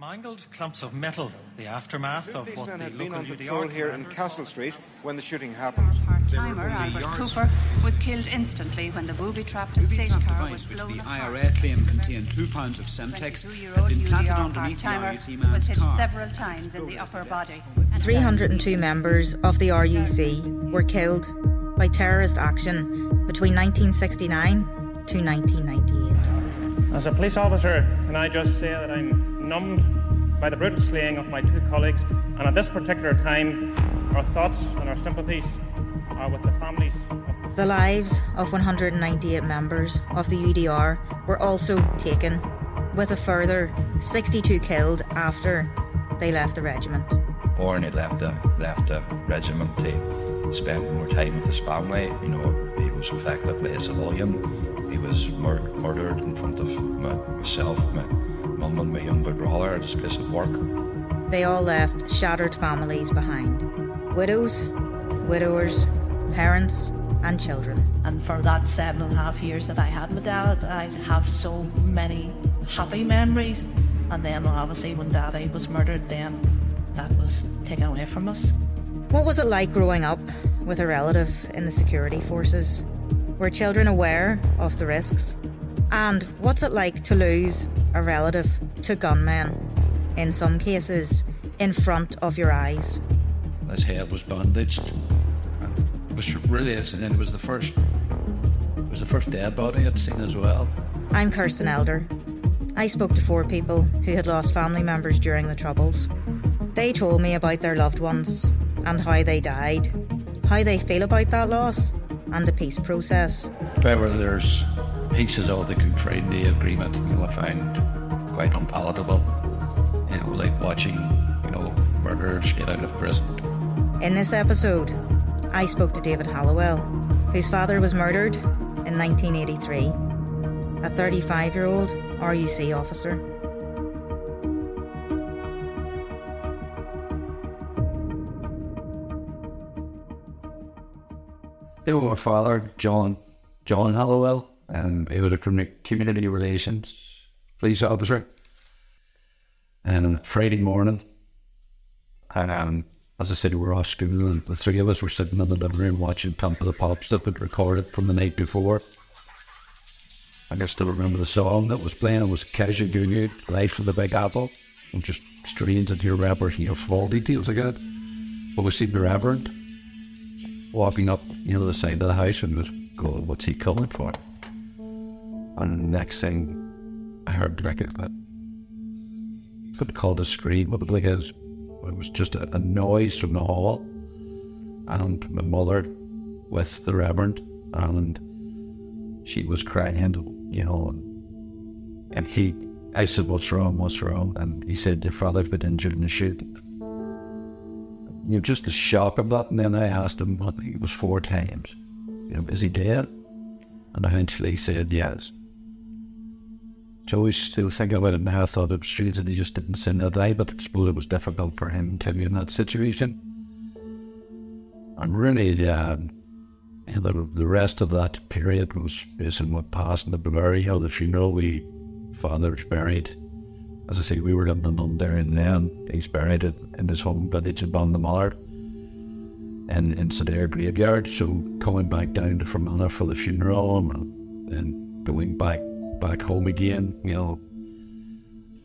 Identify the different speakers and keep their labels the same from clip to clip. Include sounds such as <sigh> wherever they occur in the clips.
Speaker 1: Mangled clumps of metal, the aftermath of what
Speaker 2: Policemen
Speaker 1: the
Speaker 2: had been
Speaker 1: local
Speaker 2: on
Speaker 1: UDR
Speaker 2: patrol here in Castle Street when the shooting happened.
Speaker 3: Part-timer Albert Cooper was killed instantly when the booby-trapped estate
Speaker 4: Booby-trapped
Speaker 3: car was
Speaker 4: device which the. IRA claimed contained two pounds of Semtex had been planted
Speaker 3: UDR
Speaker 4: underneath the
Speaker 3: part-timer
Speaker 4: RUC
Speaker 3: was
Speaker 4: man's
Speaker 3: hit
Speaker 4: car.
Speaker 3: several times in the upper body.
Speaker 5: 302 members of the RUC were killed by terrorist action between 1969 to 1998.
Speaker 6: As a police officer, can I just say that I'm numbed by the brutal slaying of my two colleagues, and at this particular time, our thoughts and our sympathies are with the families of
Speaker 5: The lives of 198 members of the UDR were also taken, with a further 62 killed after they left the regiment.
Speaker 7: Born had left the left the regiment to spend more time with his family. You know, he was effectively a civilian. He was mur- murdered in front of my, myself, my mum, and my younger brother at his place of work.
Speaker 5: They all left shattered families behind widows, widowers, parents, and children.
Speaker 8: And for that seven and a half years that I had my dad, I have so many happy memories. And then obviously when daddy was murdered, then that was taken away from us.
Speaker 5: What was it like growing up with a relative in the security forces? Were children aware of the risks? And what's it like to lose a relative to gunmen, in some cases, in front of your eyes?
Speaker 4: His head was bandaged. And it was really, and then it was the first, it was the first dead body I'd seen as well.
Speaker 5: I'm Kirsten Elder. I spoke to four people who had lost family members during the Troubles. They told me about their loved ones and how they died, how they feel about that loss, and the peace process.
Speaker 4: However, there's pieces of the Good Friday Agreement, you know, I find quite unpalatable. You know, like watching, you know, murderers get out of prison.
Speaker 5: In this episode, I spoke to David Hallawell, whose father was murdered in 1983, a 35 year old RUC officer.
Speaker 4: They were my father, John, John Hallawell, and he was a community relations police officer. And Friday morning, and um, as I said, we were off school, and the three of us were sitting in the living room watching Top of the Pops that had recorded from the night before. I can still remember the song that was playing. It was Kajagoogoo Life of the Big Apple. And just strange into your rapper, you know, small details like that. But we seen the Reverend walking up, you know, the side of the house and was going, what's he coming for? And next thing I heard like but couldn't call it a scream, but like it it was just a, a noise from the hall. And my mother with the Reverend, and she was crying, you know, and, and he, I said, what's wrong, what's wrong? And he said, your father's been injured in the shooting. You know, just the shock of that. And then I asked him, think it was four times, you know, is he dead? And eventually he said, yes. Always still think about it now. I thought it was strange that he just didn't say that day, but I suppose it was difficult for him to be in that situation. And really, um, you know, the, the rest of that period was basically what passed in the burial, the funeral. We, father was buried. As I say, we were living in London then. He's buried in, in his home village in Ballinamallard and in Sedare Graveyard. So coming back down to Fermanagh for the funeral and then going back back home again, you know.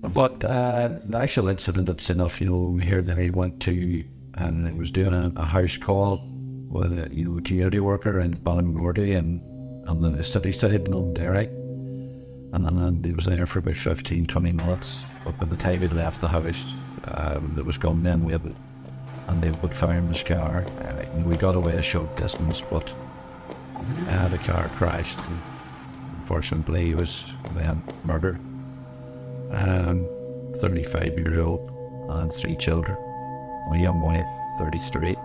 Speaker 4: But uh, the actual incident that's enough, you know, here that he went to and he was doing a, a house call with a you know community worker in Ballymagroarty and on the city side in Londonderry. And then he was there for about 15, 20 minutes. But by the time he'd left the house, um, there was gunmen with it. And they would fire in his car. Uh, we got away a short distance, but uh, the car crashed. And unfortunately, he was then murdered. Um, 35 years old and three children. My young wife, 33.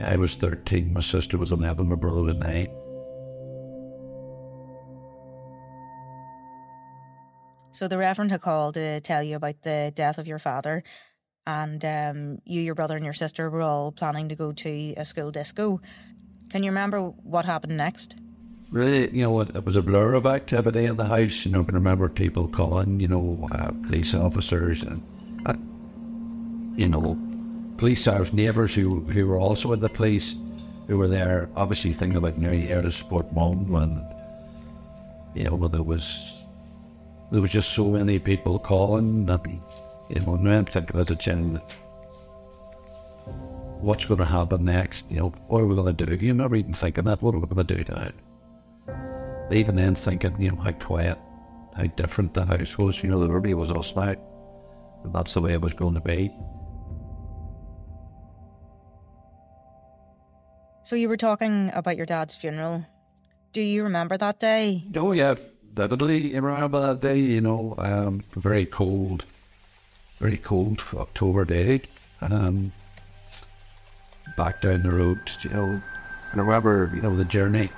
Speaker 4: I was 13, my sister was 11, my brother was 9.
Speaker 5: So the Reverend had called to tell you about the death of your father, and um, you, your brother, and your sister were all planning to go to a school disco. Can you remember what happened next?
Speaker 4: Really, you know, it, it was a blur of activity in the house. You know, I can remember people calling, you know, uh, police officers and, uh, you know, police officers, neighbours who, who were also in the police, who were there, obviously thinking about nearly here to support mum. And, you know, there was there was just so many people calling that, you know, now I'm thinking at the gym, what's going to happen next? You know, what are we going to do? You never even thinking that, what are we going to do now? Even then thinking, you know, how quiet, how different the house was, you know, there really was us now. And that's the way it was going to be.
Speaker 5: So you were talking about your dad's funeral. Do you remember that day?
Speaker 4: Oh, yeah, vividly remember that day, you know, um, very cold, very cold October day. Um, back down the road, you know, and I remember, you know, the journey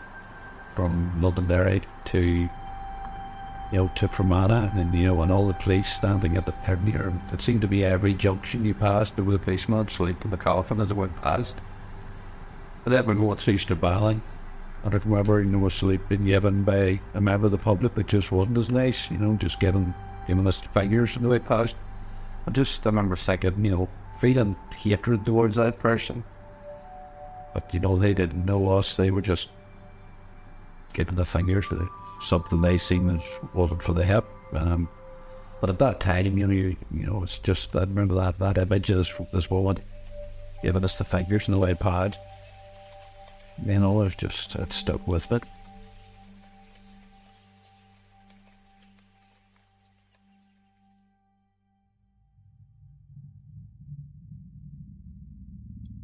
Speaker 4: from Londonderry to, you know, to Fermanagh, and then, you know, and all the police standing at the near. It seemed to be every junction you passed, there was a policeman sleeping in the coffin as it went past. And then we're going through Strabane, and I remember, you know, a sleep being given by a member of the public that just wasn't as nice, you know, just giving, giving us fingers in the way past. I just remember thinking, you know, feeling hatred towards that person. But, you know, they didn't know us, they were just giving the fingers for something they seen as wasn't for the hip. Um, but at that time, you know, you, you know, it's just, I remember that, that image of this, this woman giving us the fingers in the way pad you know, I've just uh, stuck with it.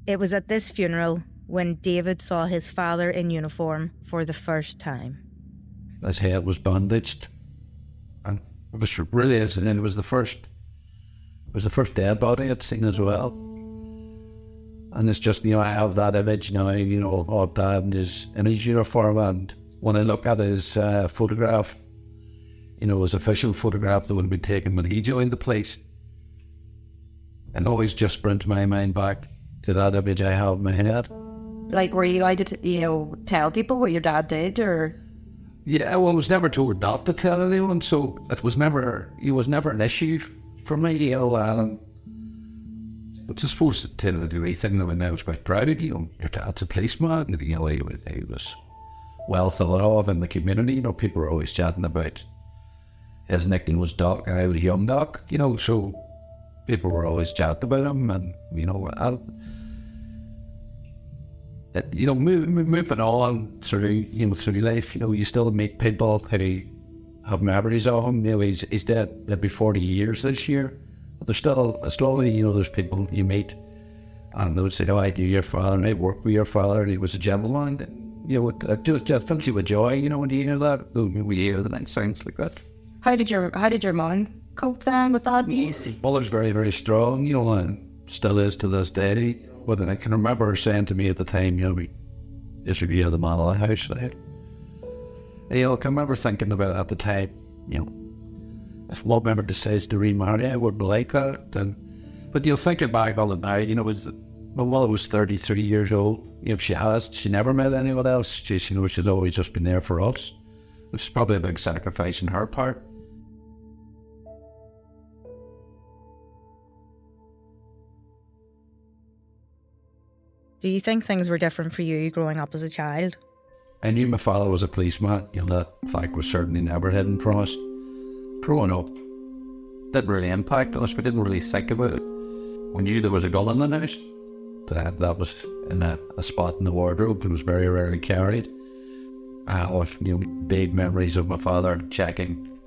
Speaker 5: It was at this funeral when David saw his father in uniform for the first time.
Speaker 4: His head was bandaged, and it was really, and it was the first, it was the first dead body I'd seen as well. And it's just, you know, I have that image now, you know, of dad in his, in his uniform. And when I look at his uh, photograph, you know, his official photograph that would have been taken when he joined the police, it always just brings my mind back to that image I have in my head.
Speaker 8: Like, were you allowed to, you know, tell people what your dad did, or?
Speaker 4: Yeah, well, I was never told not to tell anyone, so it was never, it was never an issue for me, you know, and but I suppose to degree, thing that I was quite proud of, you know, your dad's a policeman, you know, he, he was well thought of in the community, you know, people were always chatting about his nickname was Doc, I was young Doc, you know, so people were always chatting about him, and, you know, I, it, you know, move, moving on through, you know, through life, you know, you still meet people who have memories of him, you know, he's, he's dead, be 40 years this year, but there's still, still, you know, there's people you meet and they would say, oh, I knew your father and I worked with your father and he was a gentleman. And, you know, it, it just, just fills you with joy, you know, when you hear that. We hear the nice sounds like that.
Speaker 8: How did your How did your mom cope then with that?
Speaker 4: Mother's very, very strong, you know, and still is to this day. But I can remember her saying to me at the time, you know, we, this would be the man of the house. Right? You know, I can remember thinking about at the time, you know, if one member decides to remarry, I wouldn't like that. And but you'll think back on it now, you know, was my mother was 33 years old. You know, she has, she never met anyone else. She, you know, she's always just been there for us. It's probably a big sacrifice on her part.
Speaker 5: Do you think things were different for you growing up as a child?
Speaker 4: I knew my father was a policeman. You know, that fact was certainly never hidden from us. Growing up, didn't really impact us. We didn't really think about it. We knew there was a gun in the house. That, that was in a, a spot in the wardrobe. It was very rarely carried. I have you know, big memories of my father checking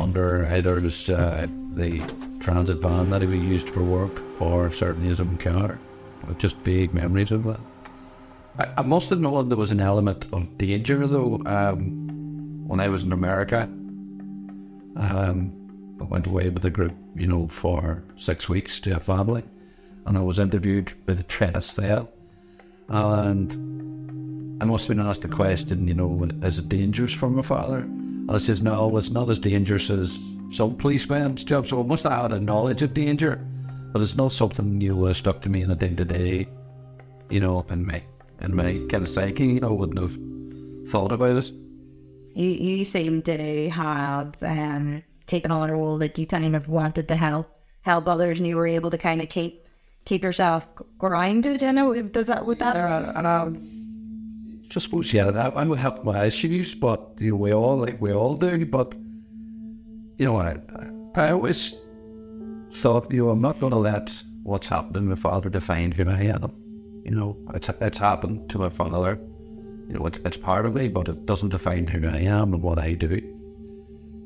Speaker 4: under either his, uh, the transit van that he used for work or certainly his own car. Just big memories of that. I, I must have known there was an element of danger though. Um, when I was in America, um, I went away with a group, you know, for six weeks to a family, and I was interviewed by the Tress there, and I must have been asked the question, you know, is it dangerous for my father? And I says, no, it's not as dangerous as some policemen's job. So I must have had a knowledge of danger, but it's not something you know, stuck to me in a day to day, you know, in my in my kind of psyche. You know, wouldn't have thought about it.
Speaker 5: You you seem to have um, taken on a role that you kind of wanted to help help others, and you were able to kind of keep keep yourself grounded. You know, does that would that?
Speaker 4: Uh, and um, just suppose yeah, that I would help my issues, but you know, we all like we all do. But you know, I I always thought, you know, I'm not going to let what's happened to my father define who I am. You know, it's it's happened to my father. You know, it's, it's part of me, but it doesn't define who I am and what I do.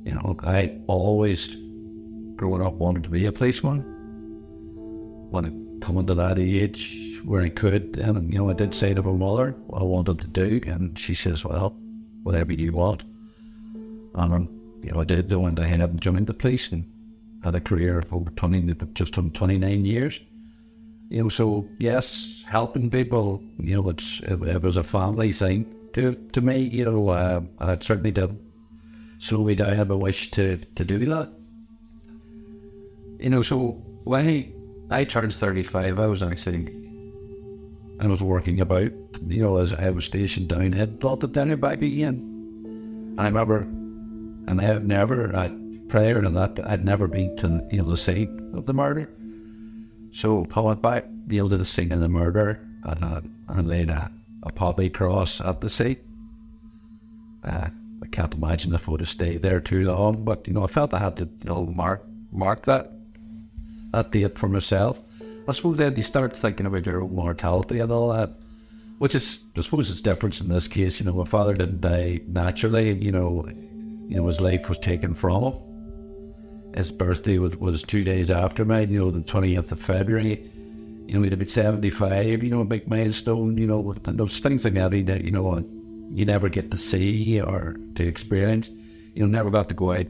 Speaker 4: You know, I always, growing up, wanted to be a policeman. When I come into that age where I could, and you know, I did say to my mother what I wanted to do, and she says, "Well, whatever you want." And you know, I did. I went ahead and joined the police and had a career of over twenty, just twenty nine years. You know, so yes, helping people, you know, it's it, it was a family thing to to me. You know, uh, I certainly did slowly down have a wish to to do that. You know, so when I, I turned thirty five, I was actually I was working about. You know, as I was stationed down I had at London back again, and I remember, and I have never, I, prior to that, I'd never been to you know the scene of the murder. So I went back, you know, to the scene of the murder and, uh, and laid a, a poppy cross at the scene. Uh, I can't imagine if I would have stayed there too long, but you know, I felt I had to, you know, mark mark that that date for myself. I suppose then you start thinking about your own mortality and all that, which is, I suppose, it's different in this case. You know, my father didn't die naturally. You know, you know, his life was taken from him his birthday was, was two days after mine, you know, the 20th of February. You know, he'd been 75, you know, a big milestone, you know, and those things like that, you know, uh, you never get to see or to experience. You know, never got to go out.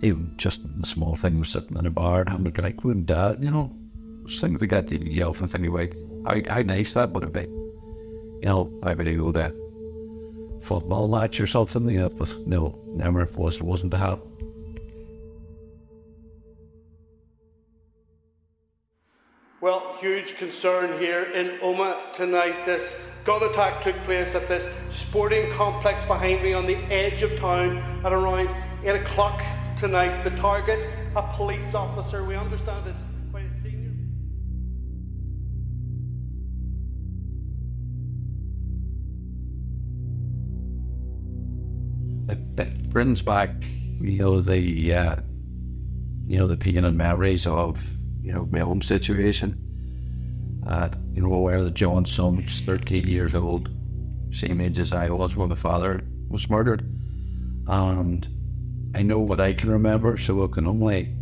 Speaker 4: Even just the small things, sitting in a bar and having a drink with dad, you know, things like that, you often think about how, how nice that would have been. You know, I would go to football match or something, know, but no, never was, It wasn't to have.
Speaker 9: Huge concern here in Omagh tonight. This gun attack took place at this sporting complex behind me on the edge of town at around 8 o'clock tonight. The target, a police officer. We understand it's a senior.
Speaker 4: It brings back, you know, the, uh, you know, the pain and memories of you know, my own situation. Uh, you know, where the John's son's 13 years old, same age as I was when my father was murdered. And I know what I can remember, so I can only,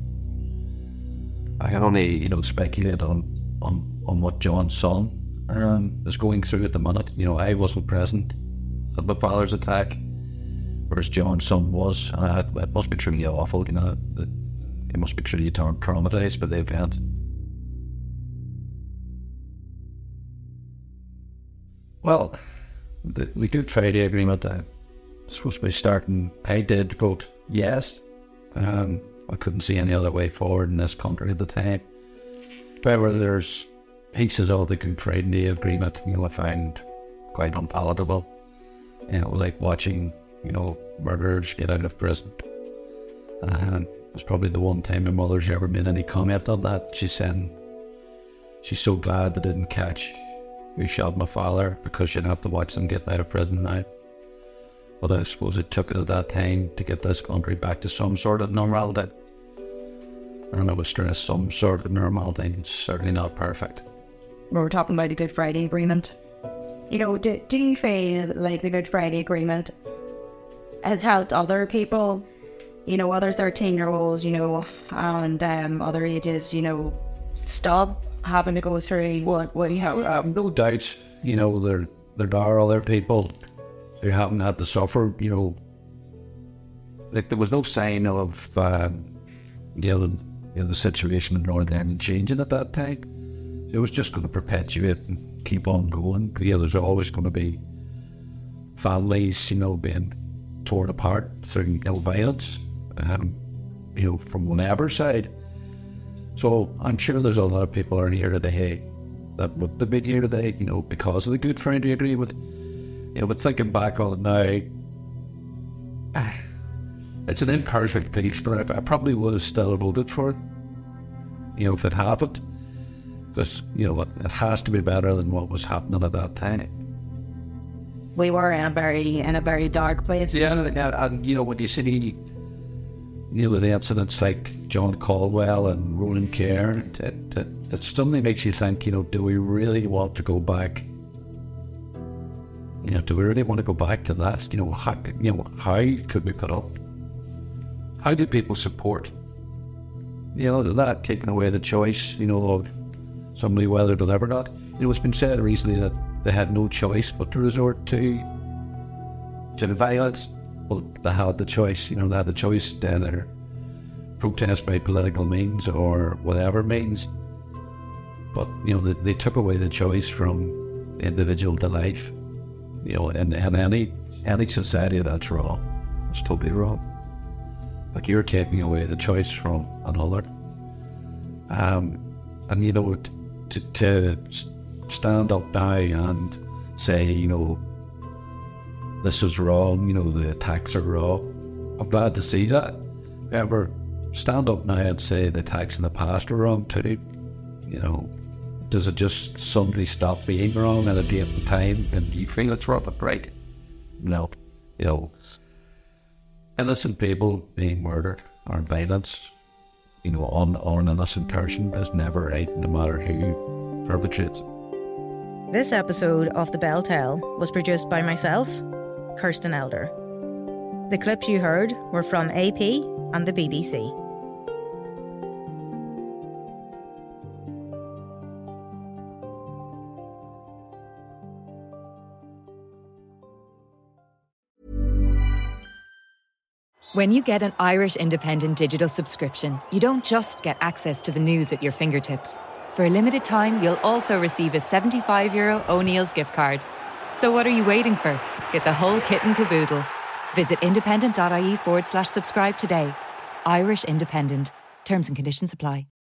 Speaker 4: I can only, you know, speculate on, on, on what John's son um, is going through at the minute. You know, I wasn't present at my father's attack, whereas John's son was. And it must be truly awful, you know. It must be truly traumatized by the event. Well, the, the Good Friday Agreement uh, supposed to be starting. I did vote yes. Um, I couldn't see any other way forward in this country at the time. However, there's pieces of the Good Friday Agreement, you know, I find quite unpalatable. You know, like watching, you know, murderers get out of prison. And was probably the one time my mother's ever made any comment on that. She's saying she's so glad they didn't catch who shot my father because you'd have to watch them get out of prison now. But I suppose it took it at that time to get this country back to some sort of normality. And I was trying to some sort of normality. It's certainly not perfect.
Speaker 10: We were talking about the Good Friday Agreement. You know, do, do you feel like the Good Friday Agreement has helped other people, you know, other 13 year olds, you know, and um, other ages, you know, stop having to go through what, what you have?
Speaker 4: Um, no doubt, you know, there, there are other people who haven't had to suffer, you know. Like, there was no sign of, uh, you, know, the, the situation in Northern Ireland changing at that time. It was just going to perpetuate and keep on going. Yeah, there's always going to be families, you know, being torn apart through know, violence, um, you know, from whatever side. So I'm sure there's a lot of people around here today that would have been here today, you know, because of the Good Friday Agreement. With you know, but thinking back on it now, <sighs> it's an imperfect piece, but I, I probably would have still voted for it. You know, if it happened, because you know it, it has to be better than what was happening at that time.
Speaker 10: We were in a very in a very dark place.
Speaker 4: Yeah, and, and you know when you see, you know, the incidents like John Caldwell and Ronan Kerr, it, it, it suddenly makes you think, you know, do we really want to go back? You know, do we really want to go back to that? You know, how, you know, how could we put up? How do people support? You know, that taking away the choice, you know, of somebody whether to live or not. You know, it's been said recently that they had no choice but to resort to to violence. Well, they had the choice. You know, they had the choice to either protest by political means or whatever means. But you know, they, they took away the choice from the individual to life. You know, and, and any any society that's wrong. It's totally wrong. Like you're taking away the choice from another. Um, and you know, to, to stand up now and say, you know, this is wrong, you know, the attacks are wrong. I'm glad to see that. Ever stand up now and say the attacks in the past are wrong too. You know, does it just suddenly stop being wrong at a date and time and you feel it's wrong? Right? No. You know, innocent people being murdered or violence, you know, on, on an innocent person is never right, no matter who perpetrates it.
Speaker 5: This episode of The Bel Tel was produced by myself, Kirsten Elder. The clips you heard were from AP and the BBC.
Speaker 11: When you get an Irish Independent digital subscription, you don't just get access to the news at your fingertips. For a limited time, you'll also receive a 75 euro O'Neill's gift card. So what are you waiting for? Get the whole kit and caboodle. Visit independent.ie forward slash subscribe today. Irish Independent. Terms and conditions apply.